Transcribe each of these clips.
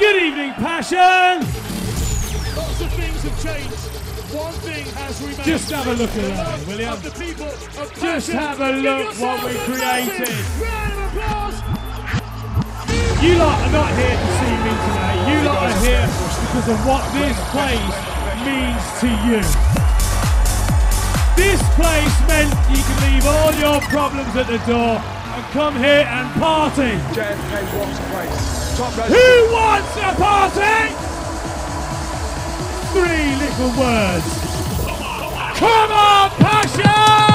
Good evening, Passion! Lots of things have changed. One thing has remained. Just have a look at that, The will you? the people of Just have a look what we a created. Round of applause. You lot are not here to see me today. You lot are here because of what this place means to you. This place meant you can leave all your problems at the door and come here and party. JFK wants a place. Top row. Who wants a party? Three little words. Come on, passion!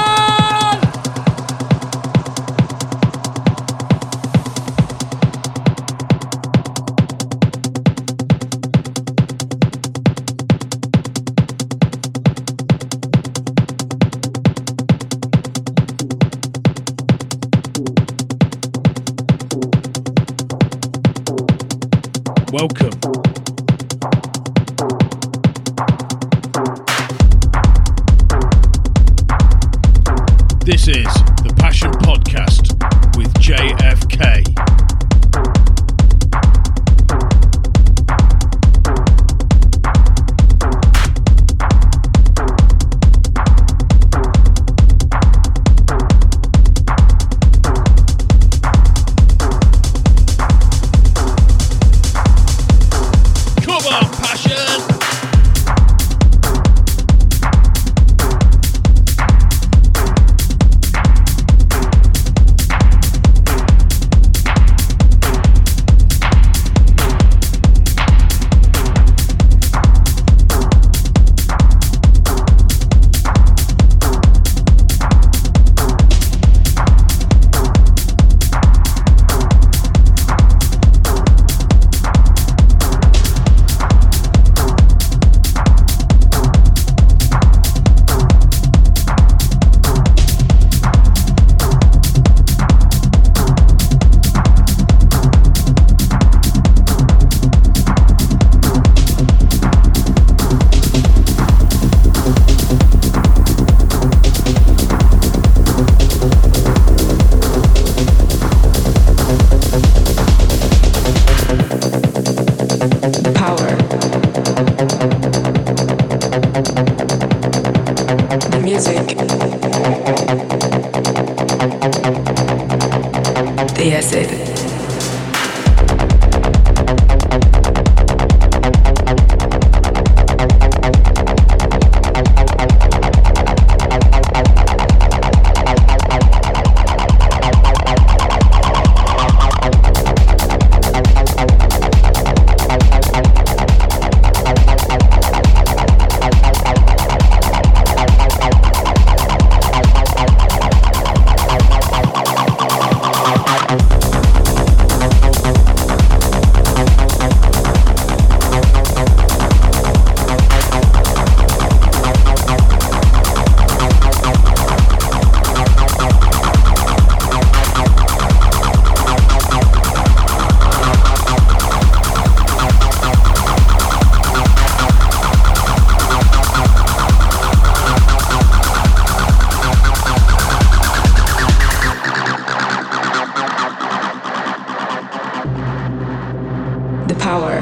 The power.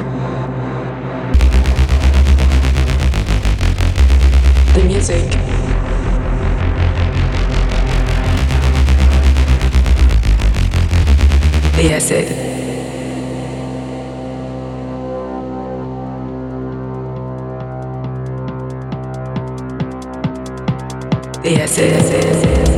The music. The acid. The acid.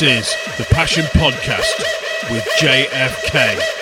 This is the Passion Podcast with JFK.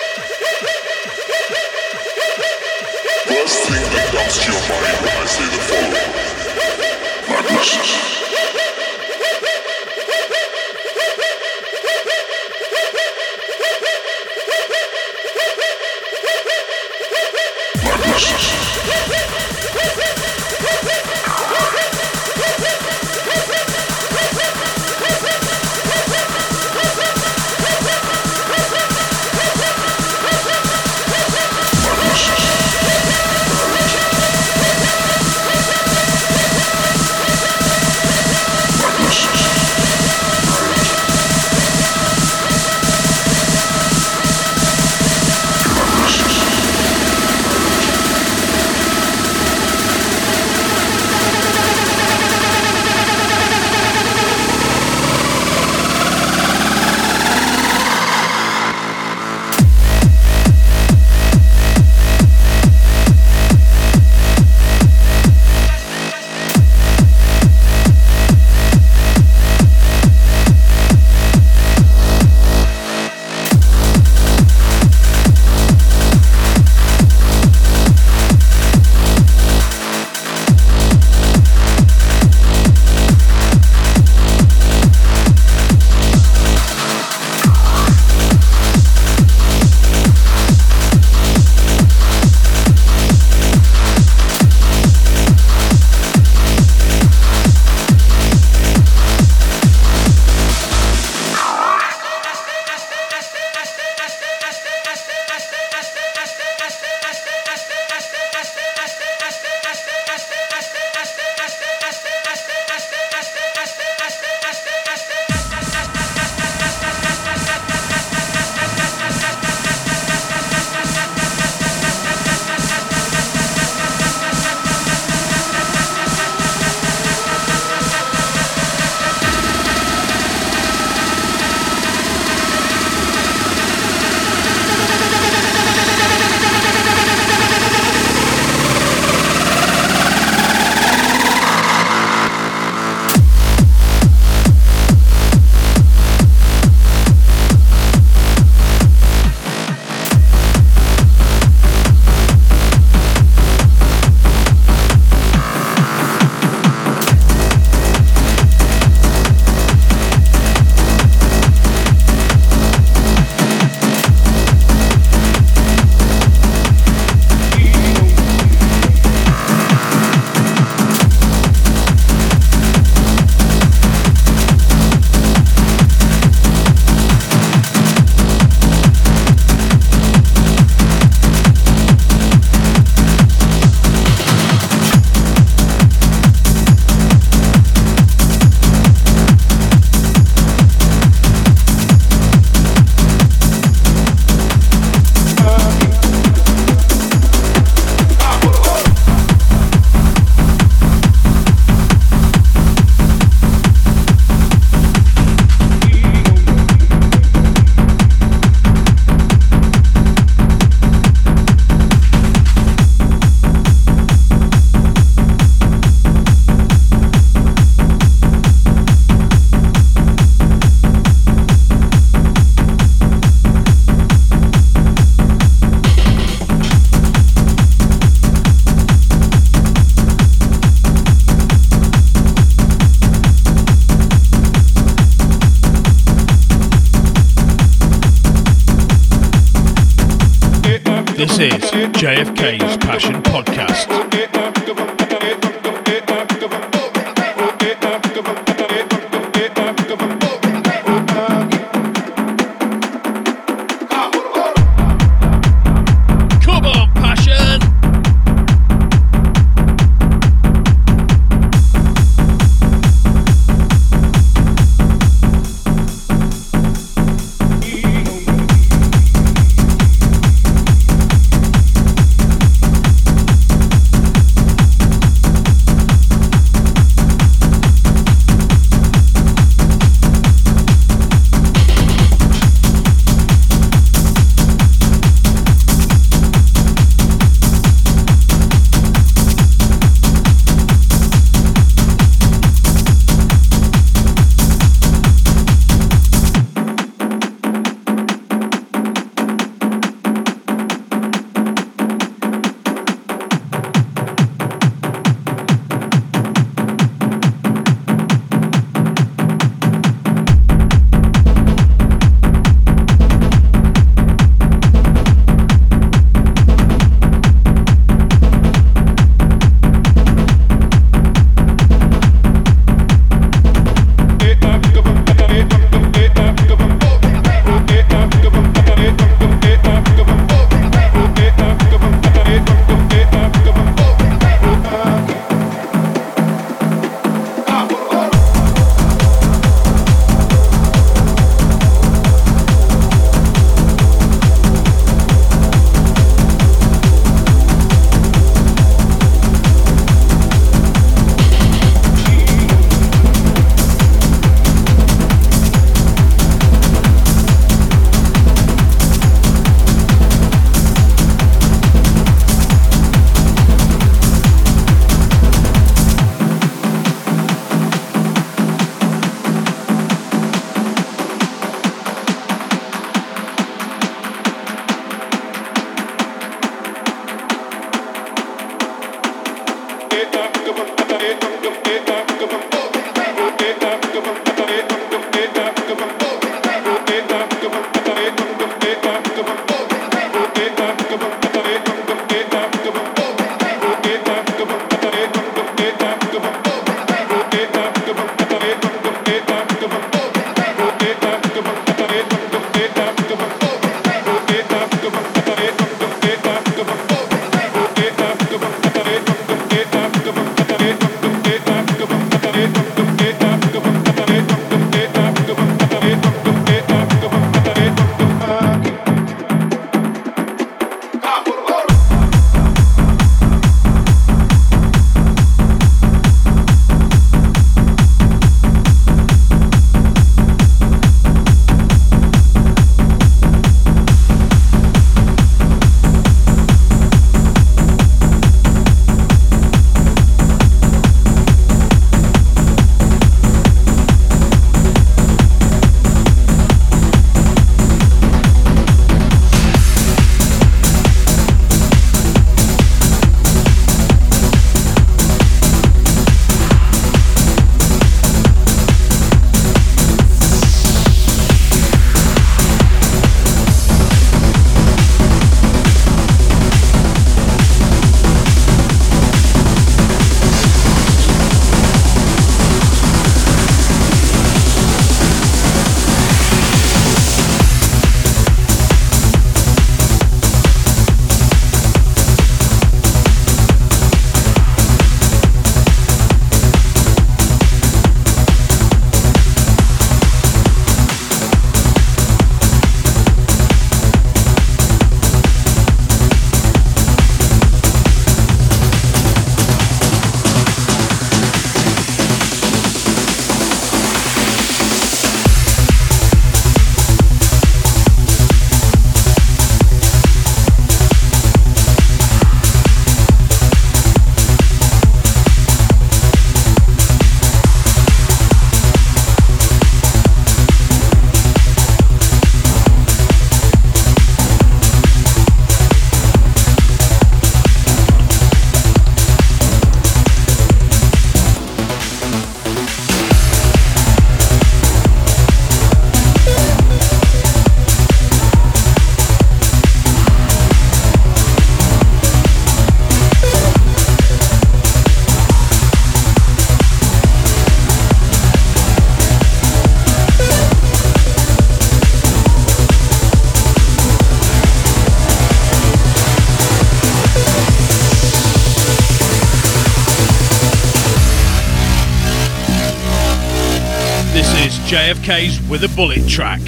JFK's With a Bullet track.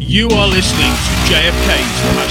You are listening to JFK's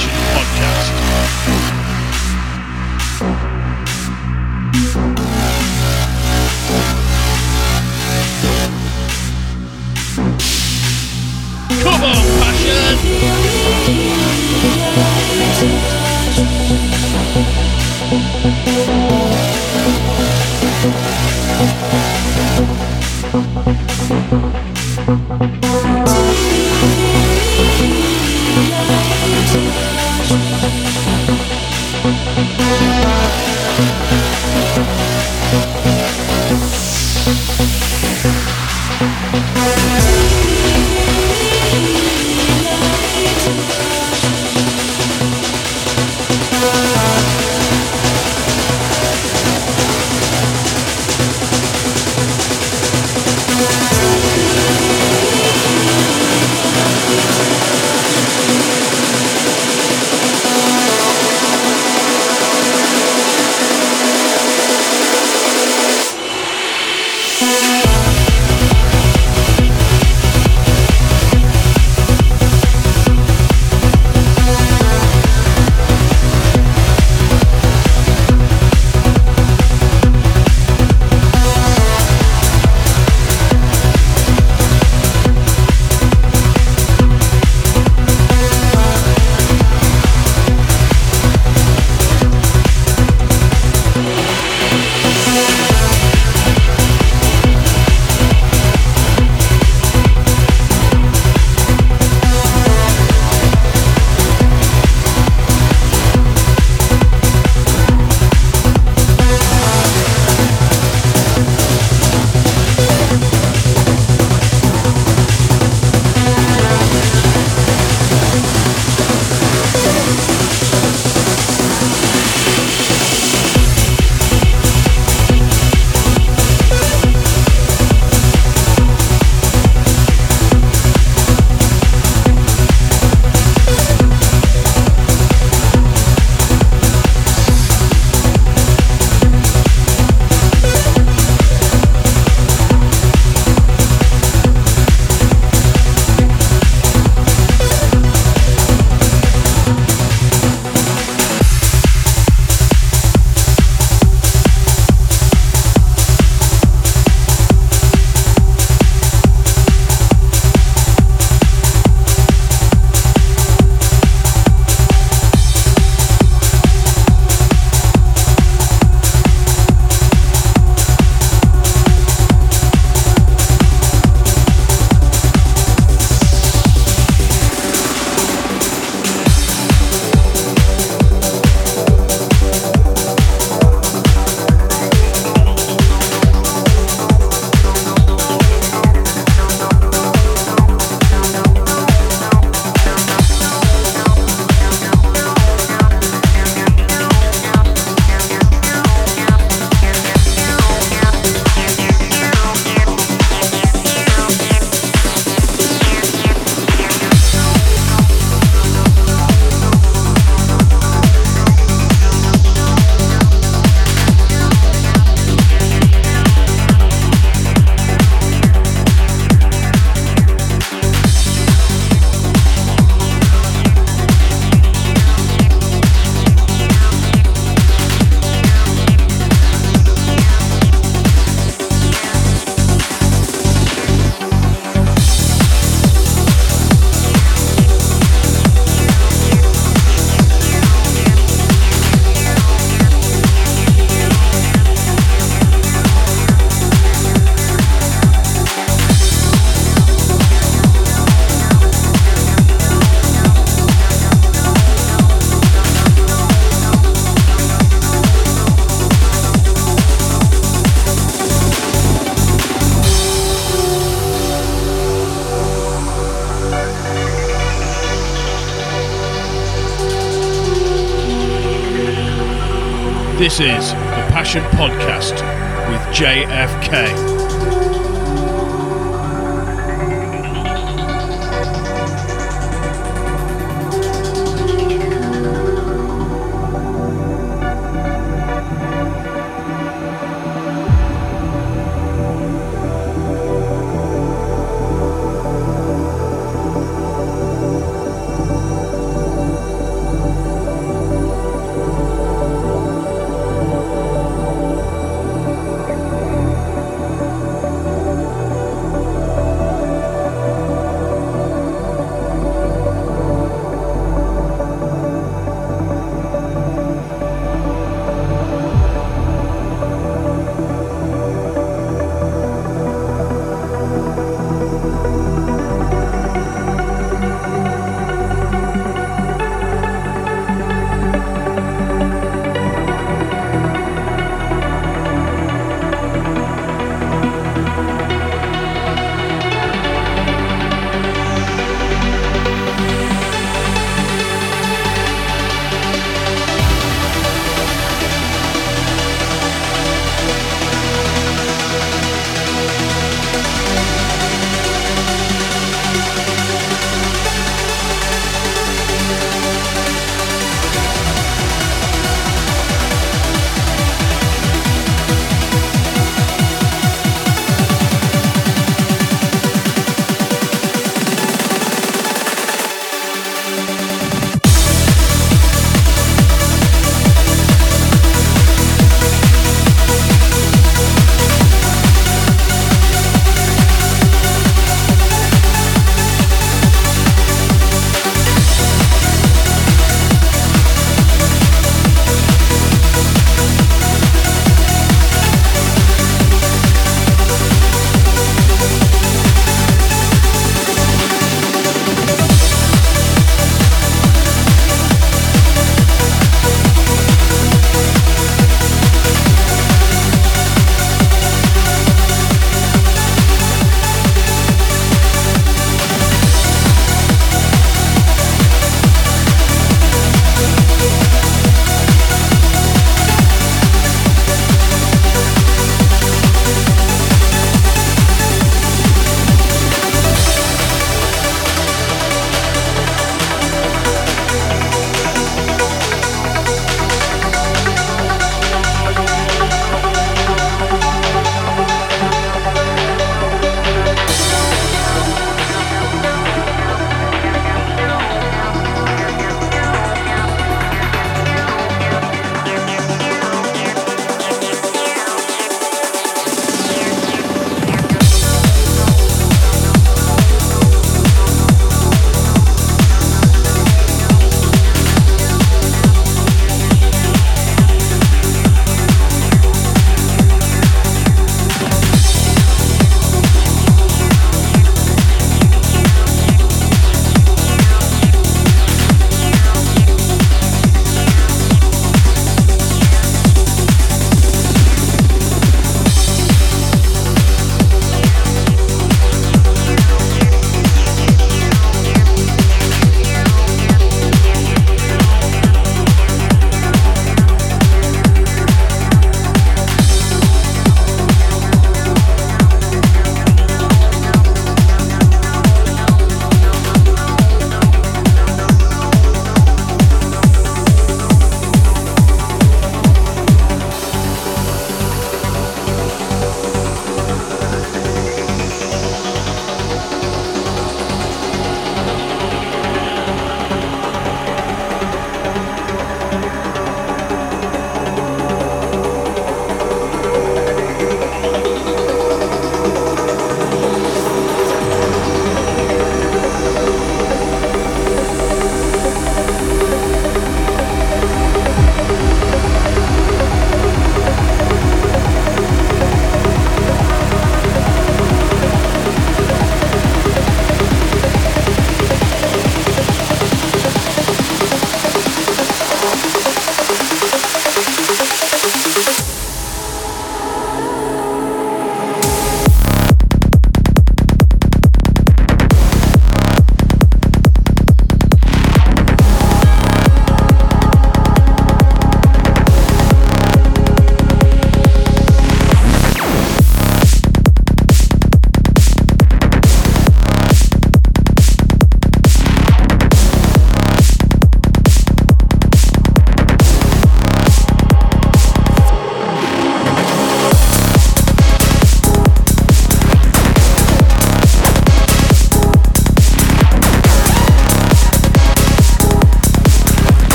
This is the Passion Podcast with JFK.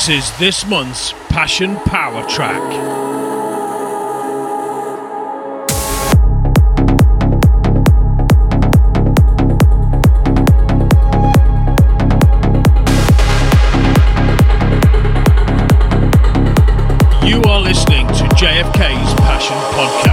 This is this month's Passion Power track. You are listening to JFK's Passion Podcast.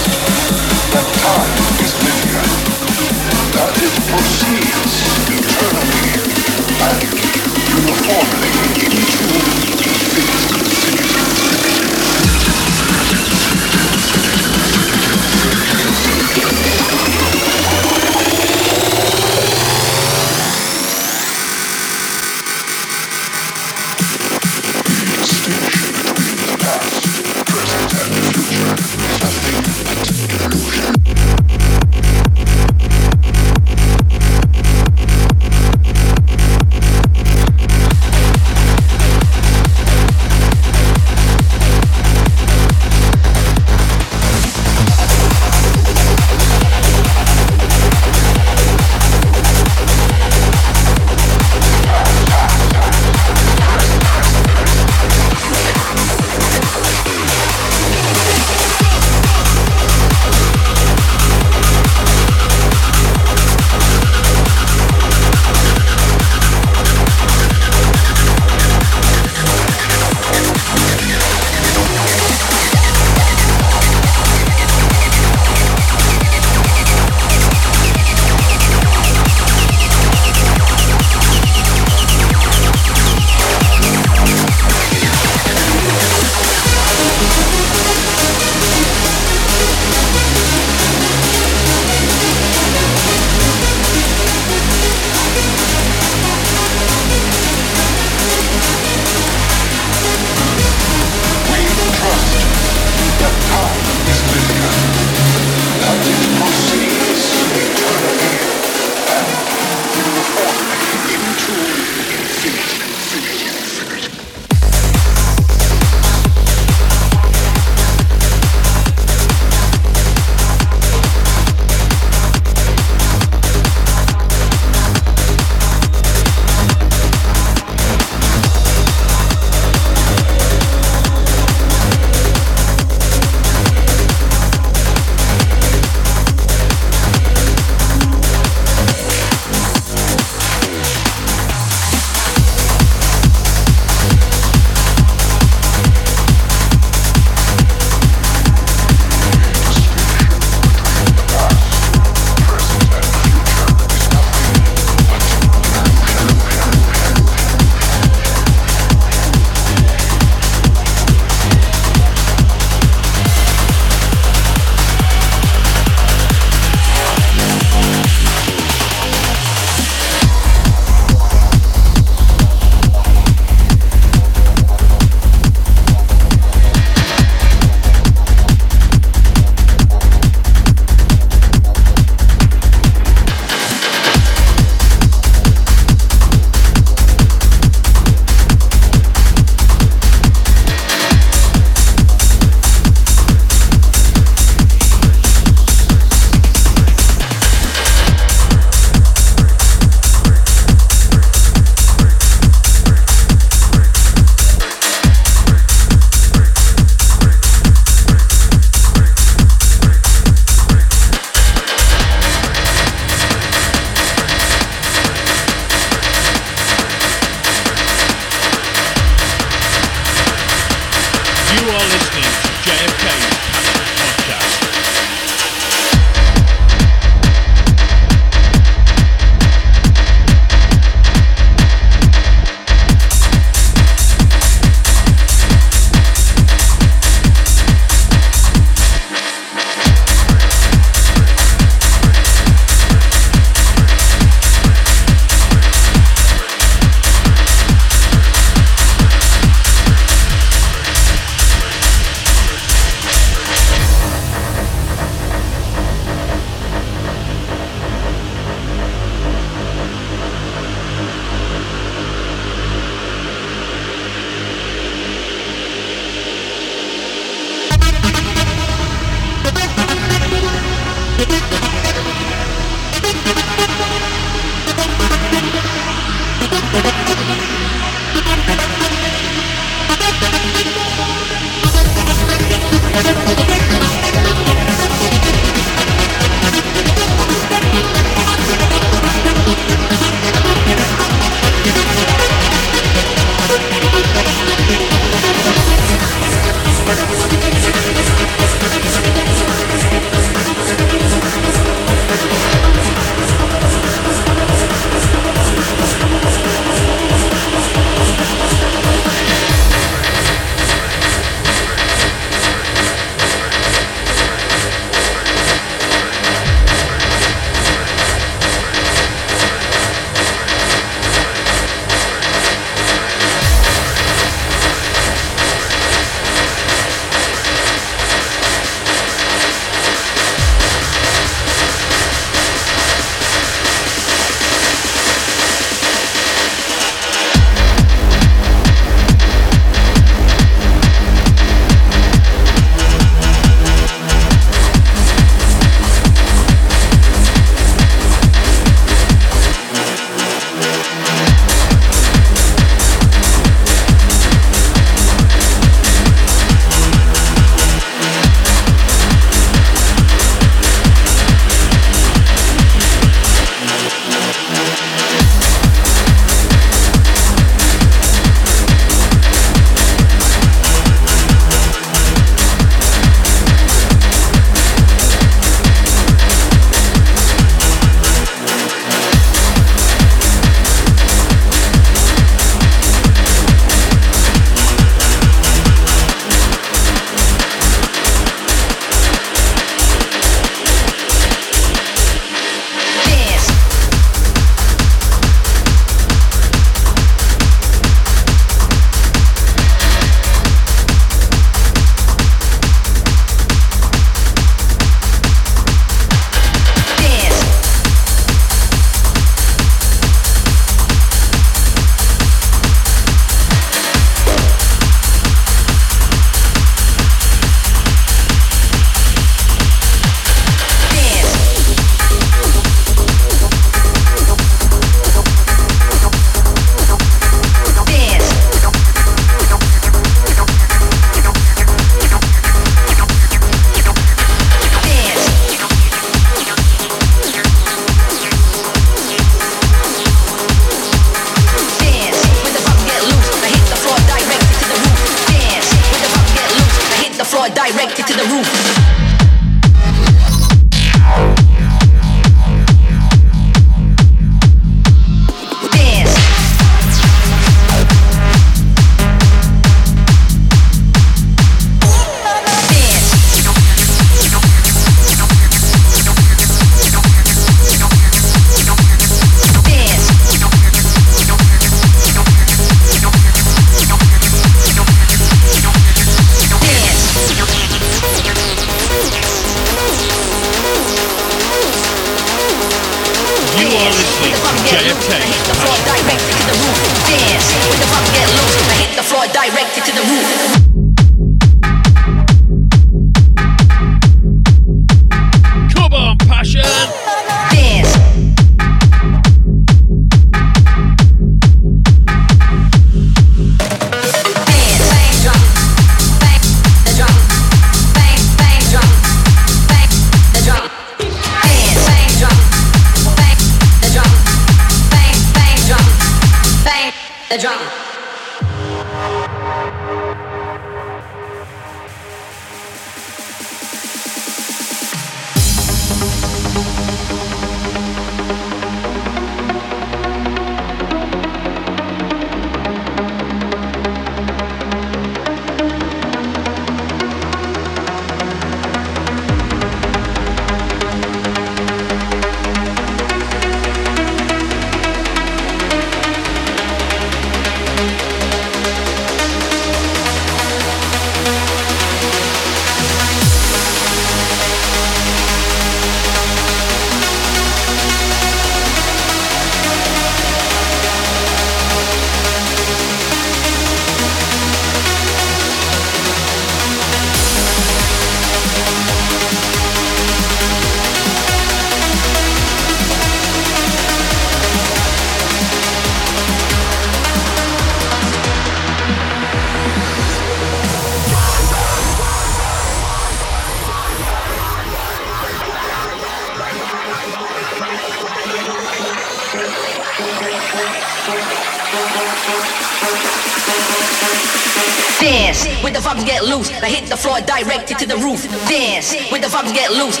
floor directed to the roof. Dance when the vibes get loose.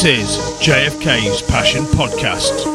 This is JFK's Passion Podcast.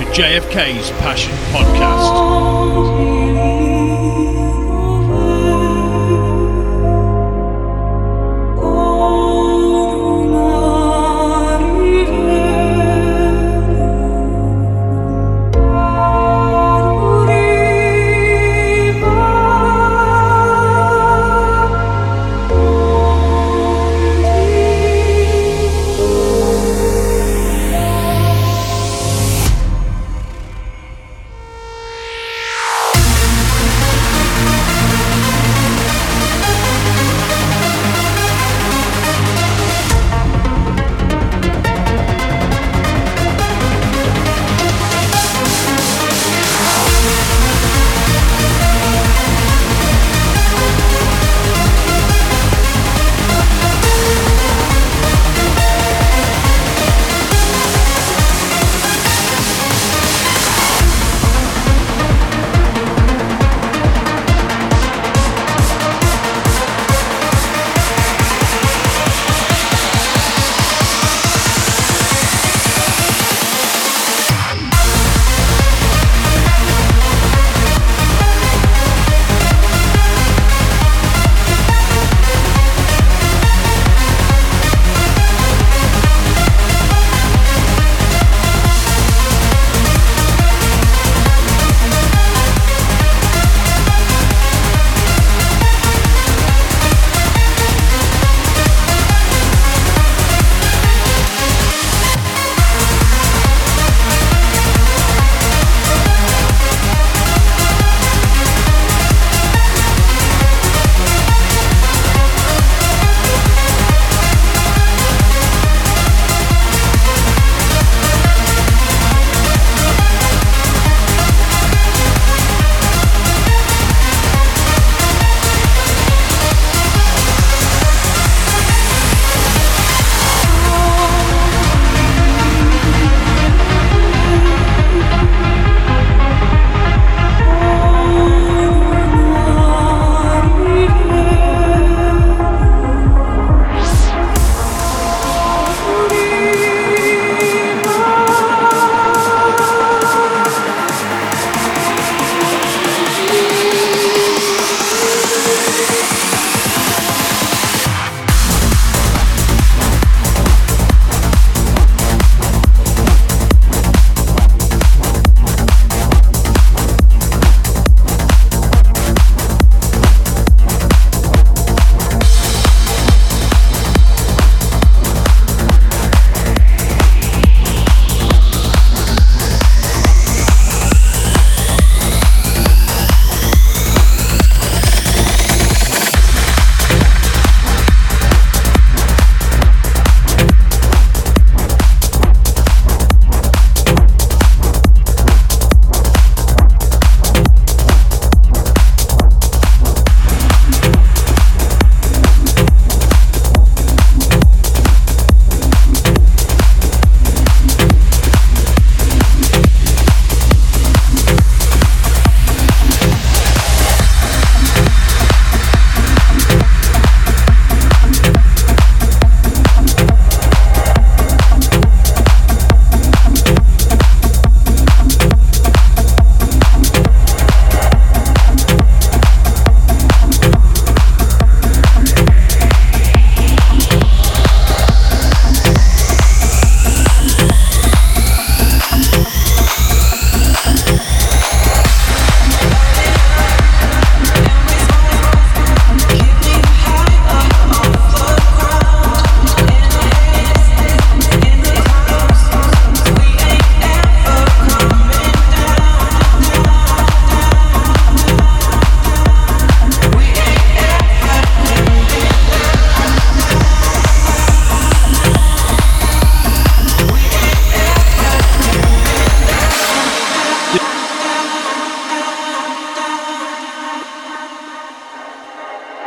To JFK's Passion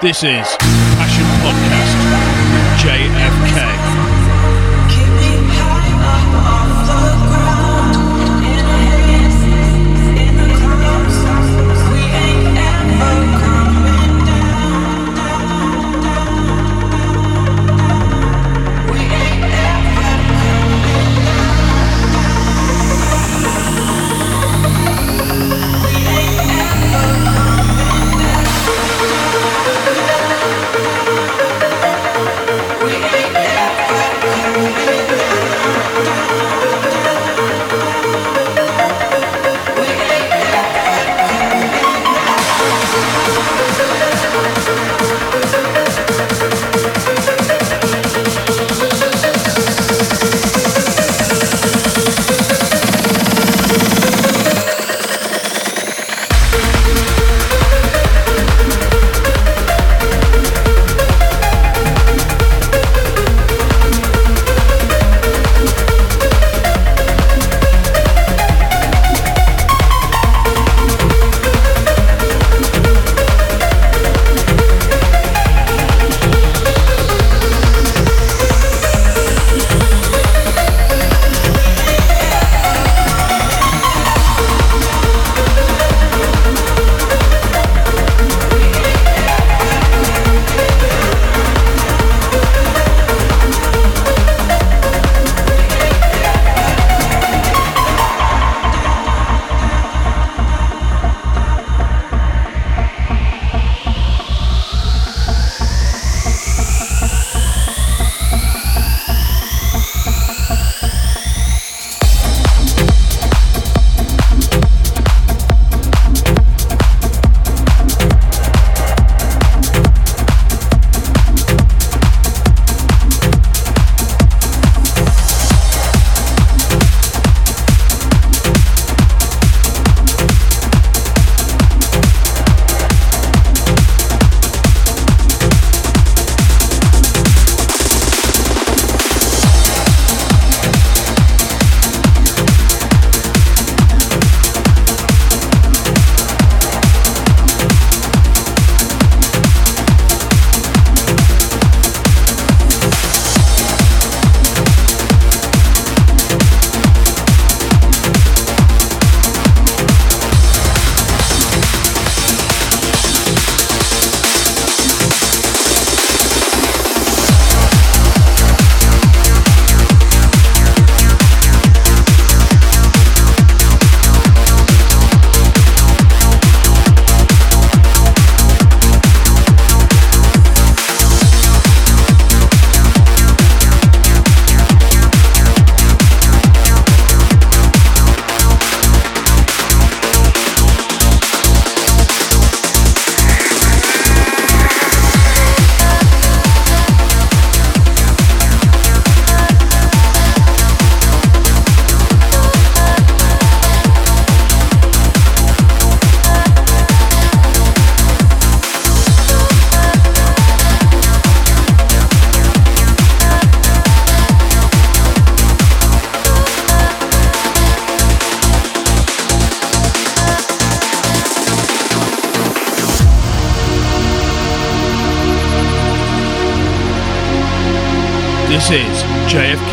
This is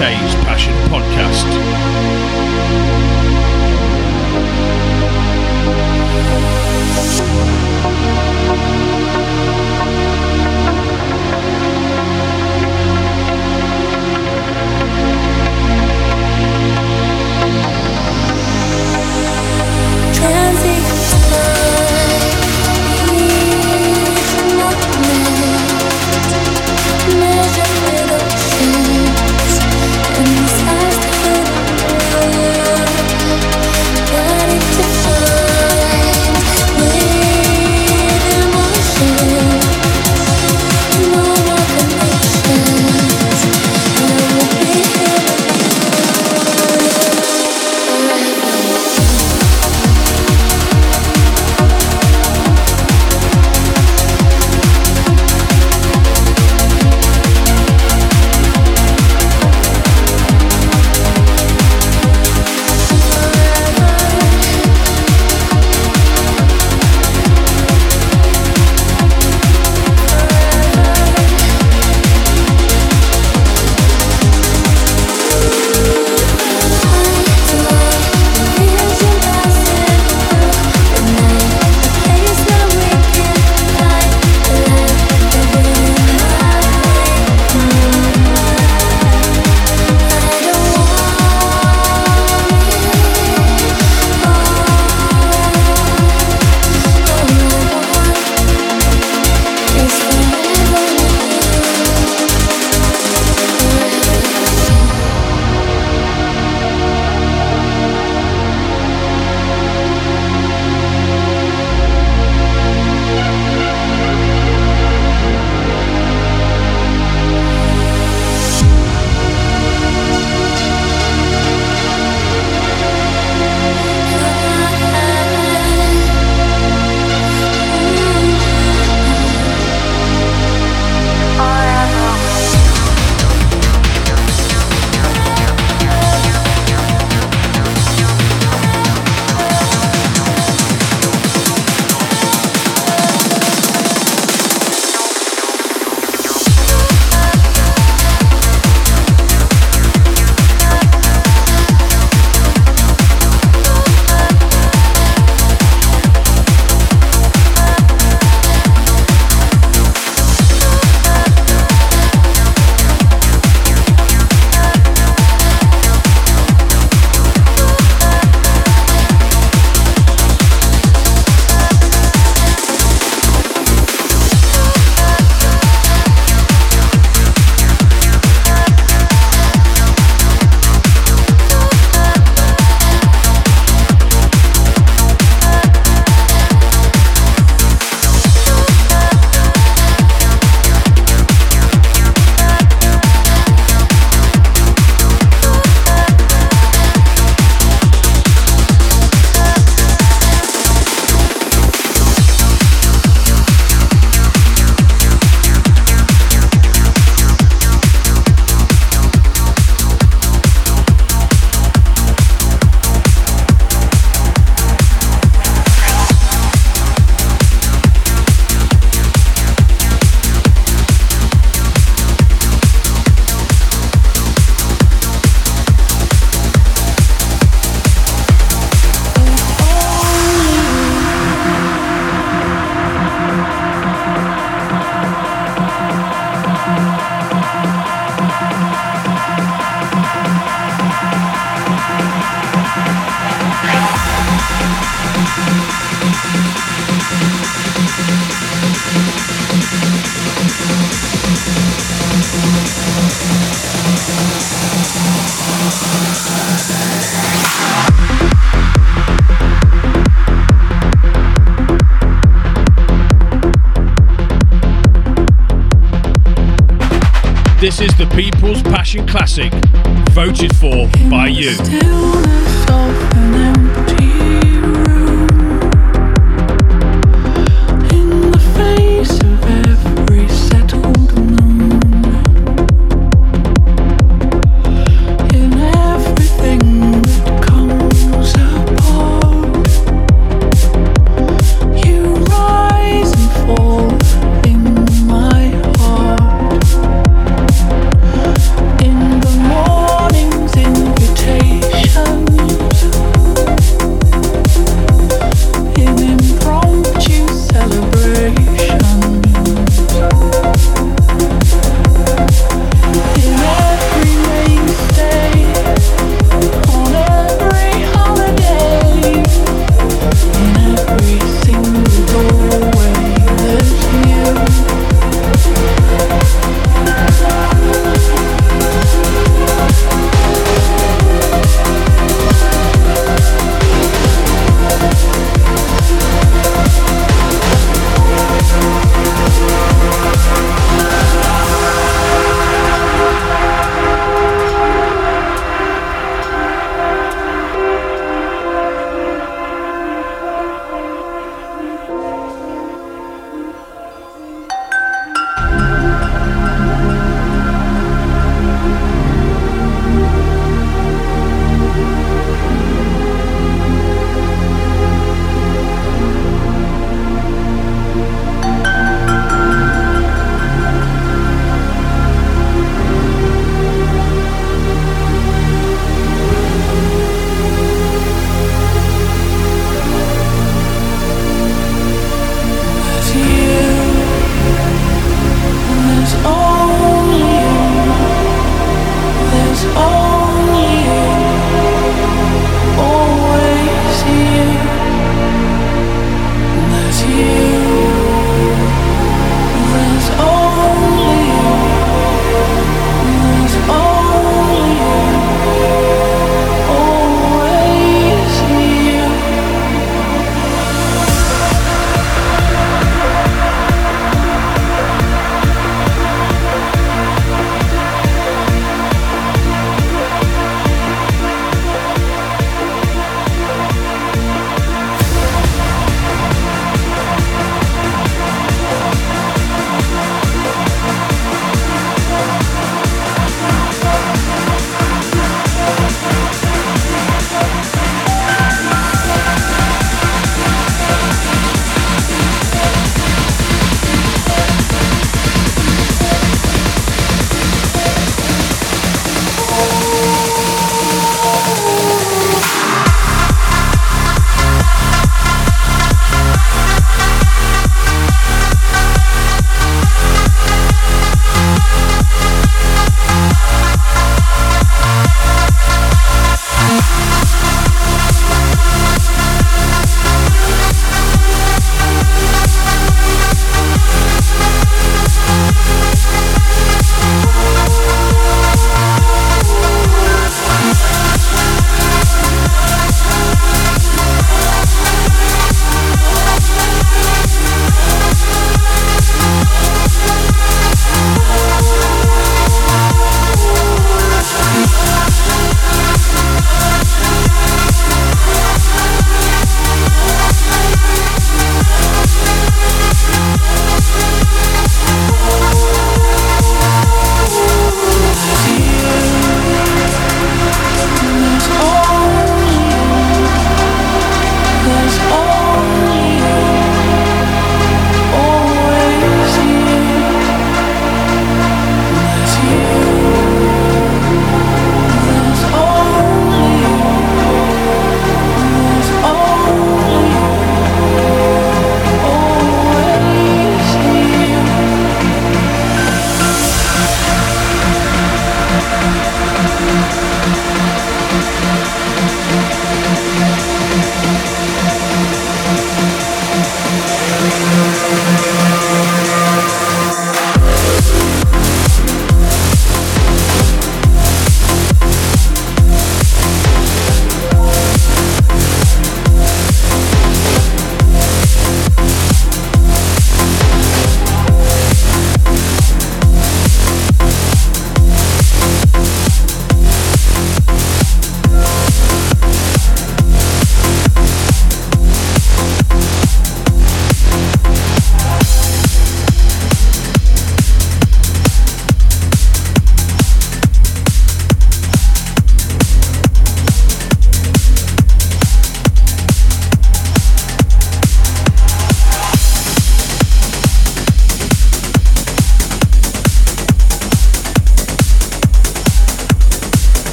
JFK's Classic, voted for by you.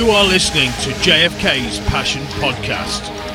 You are listening to JFK's Passion Podcast.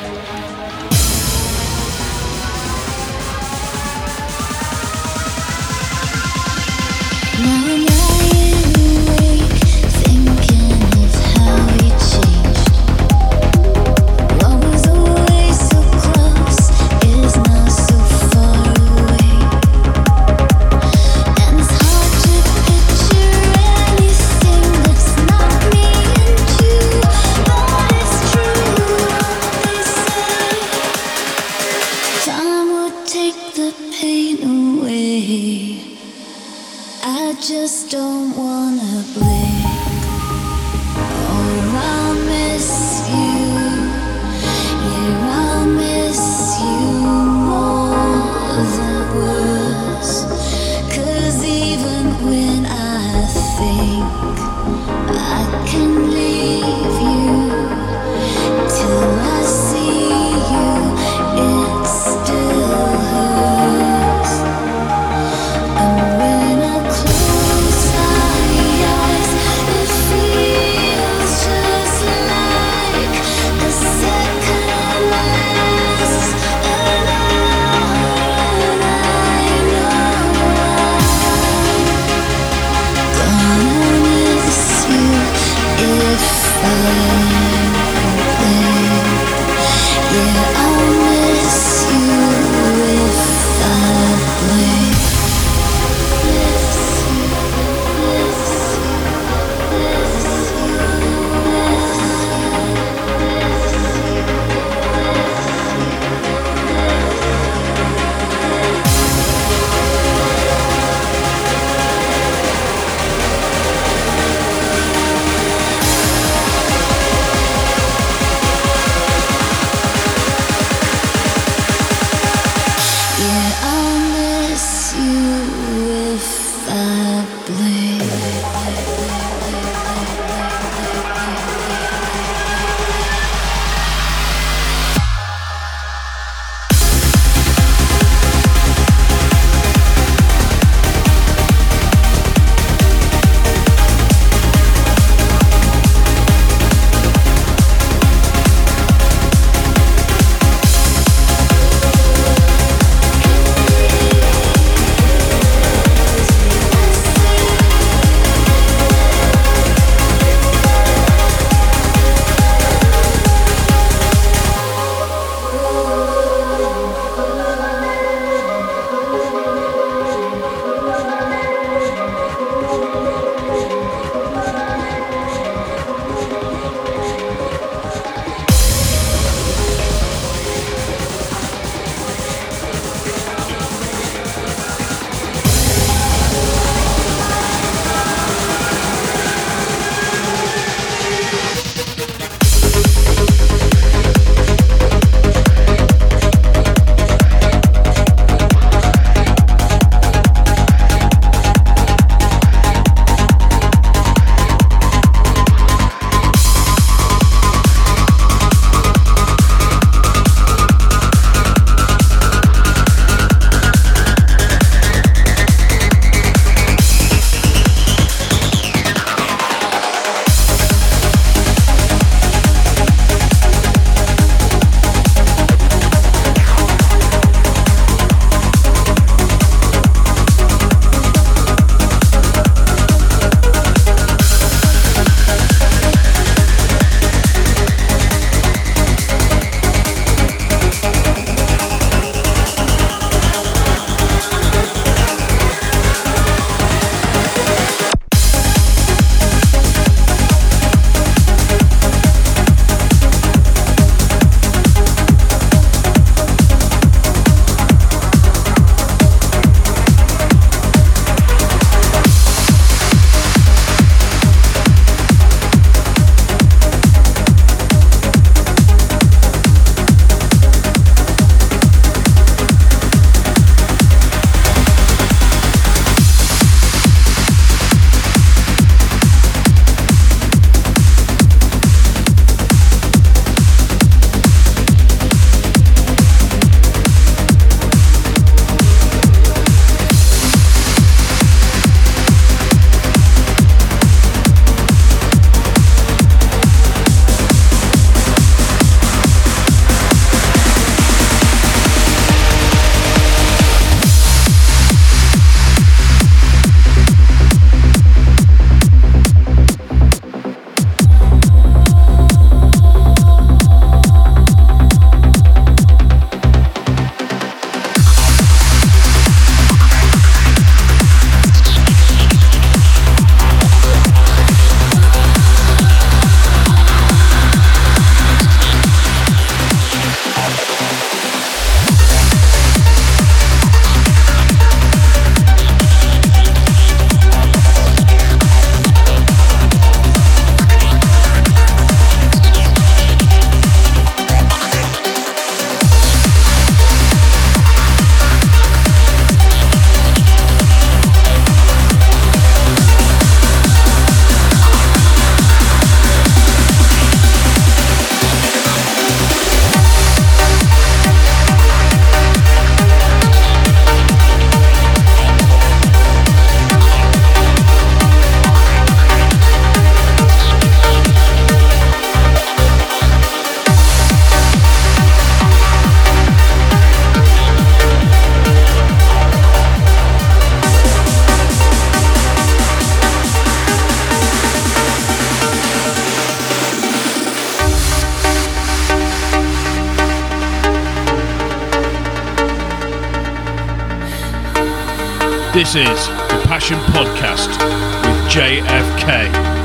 This is the Passion Podcast with JFK.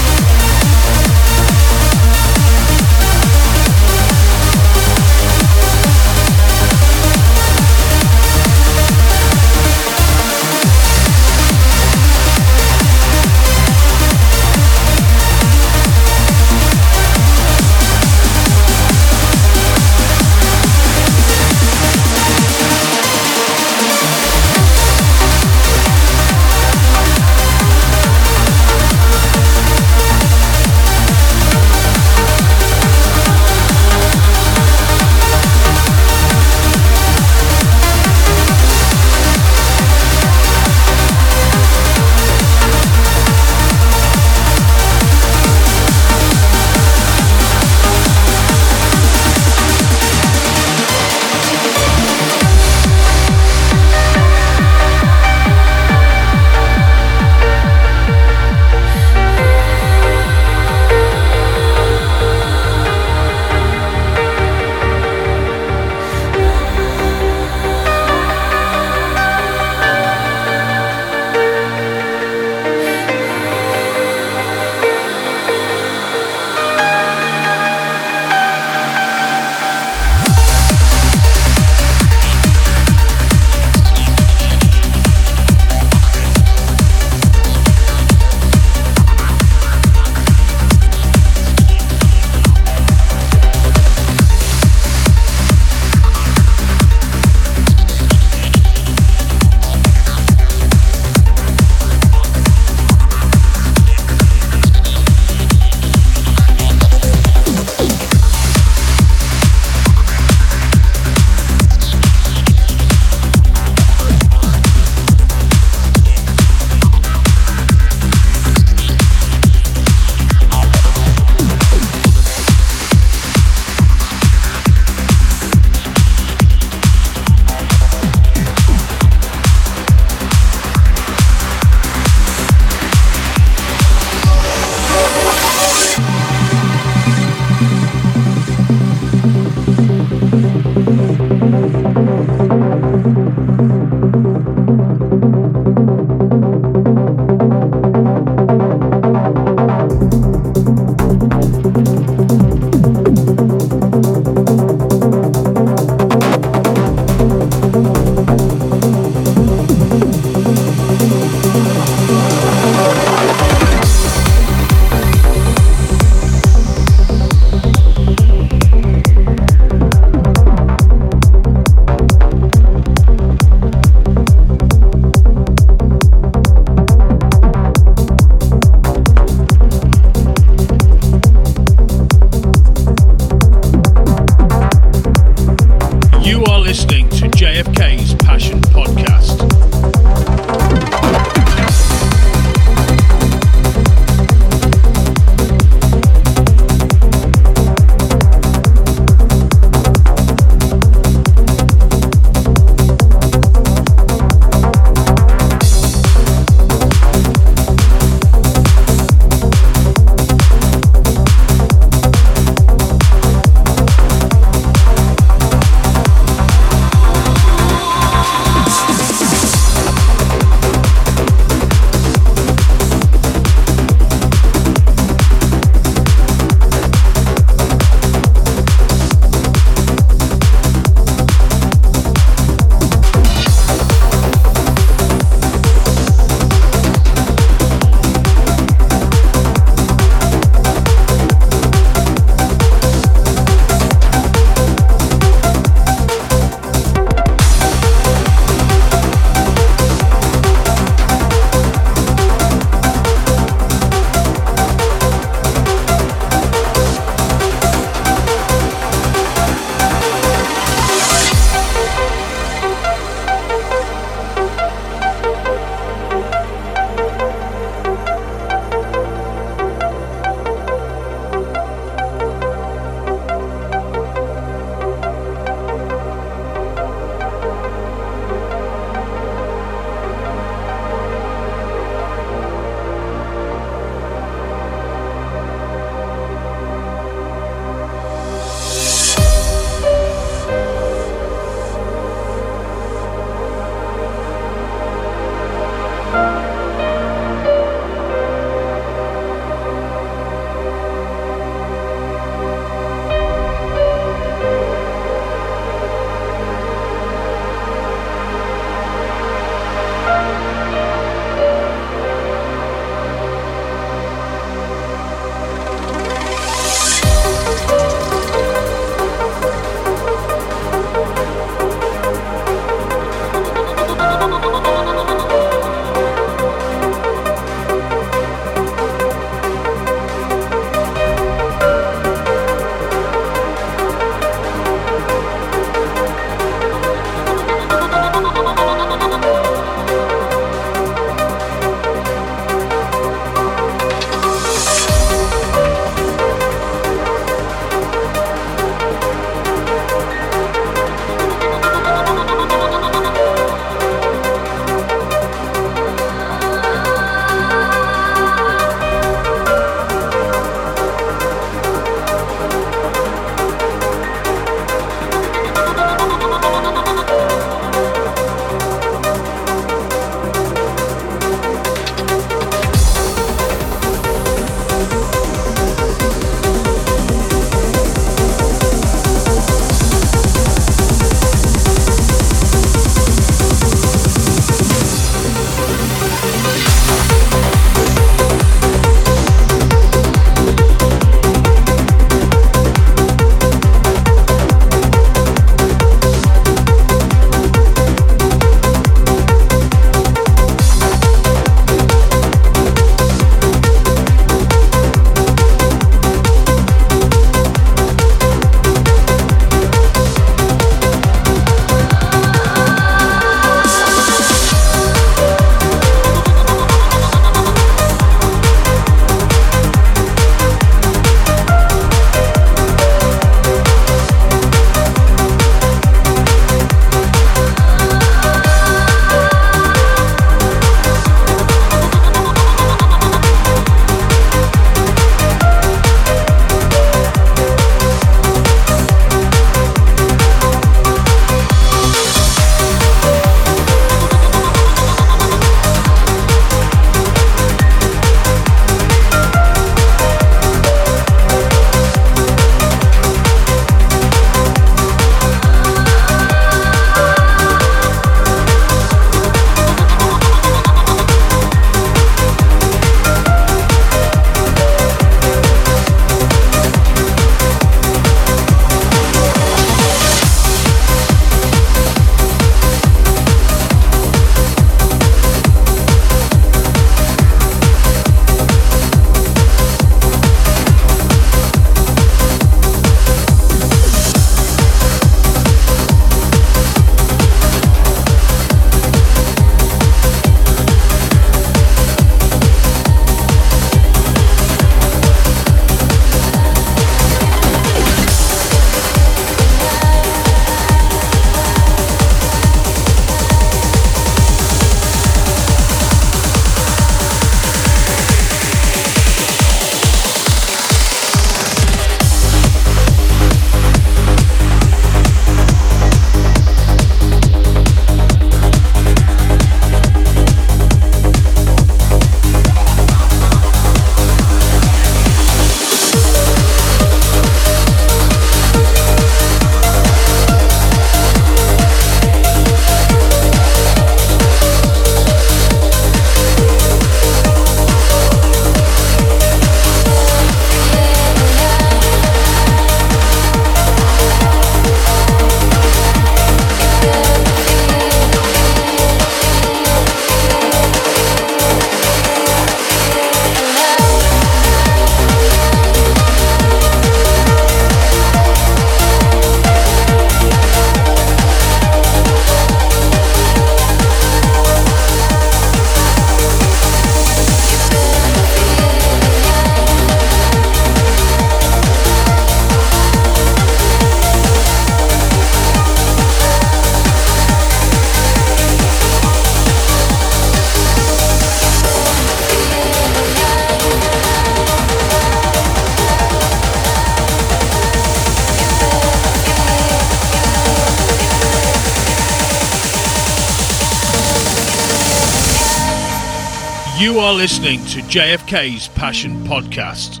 You are listening to JFK's Passion Podcast.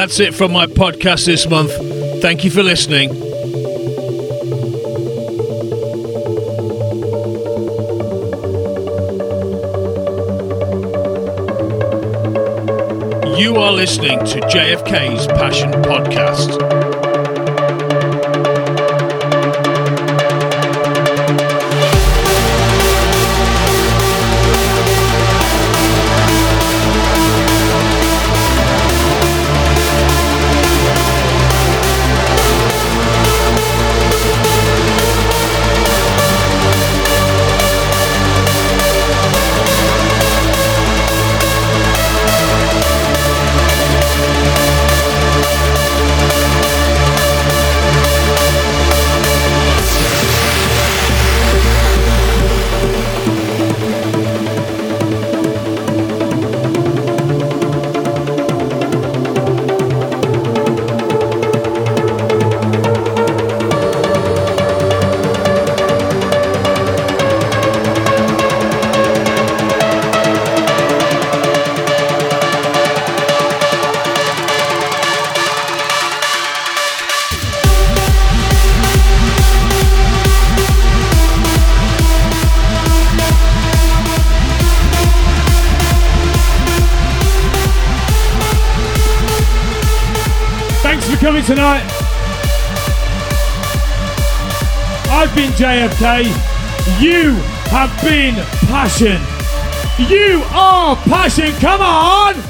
That's it from my podcast this month. Thank you for listening. You are listening to JFK's Passion Podcast. JFK. You have been Passion. You are Passion. Come on!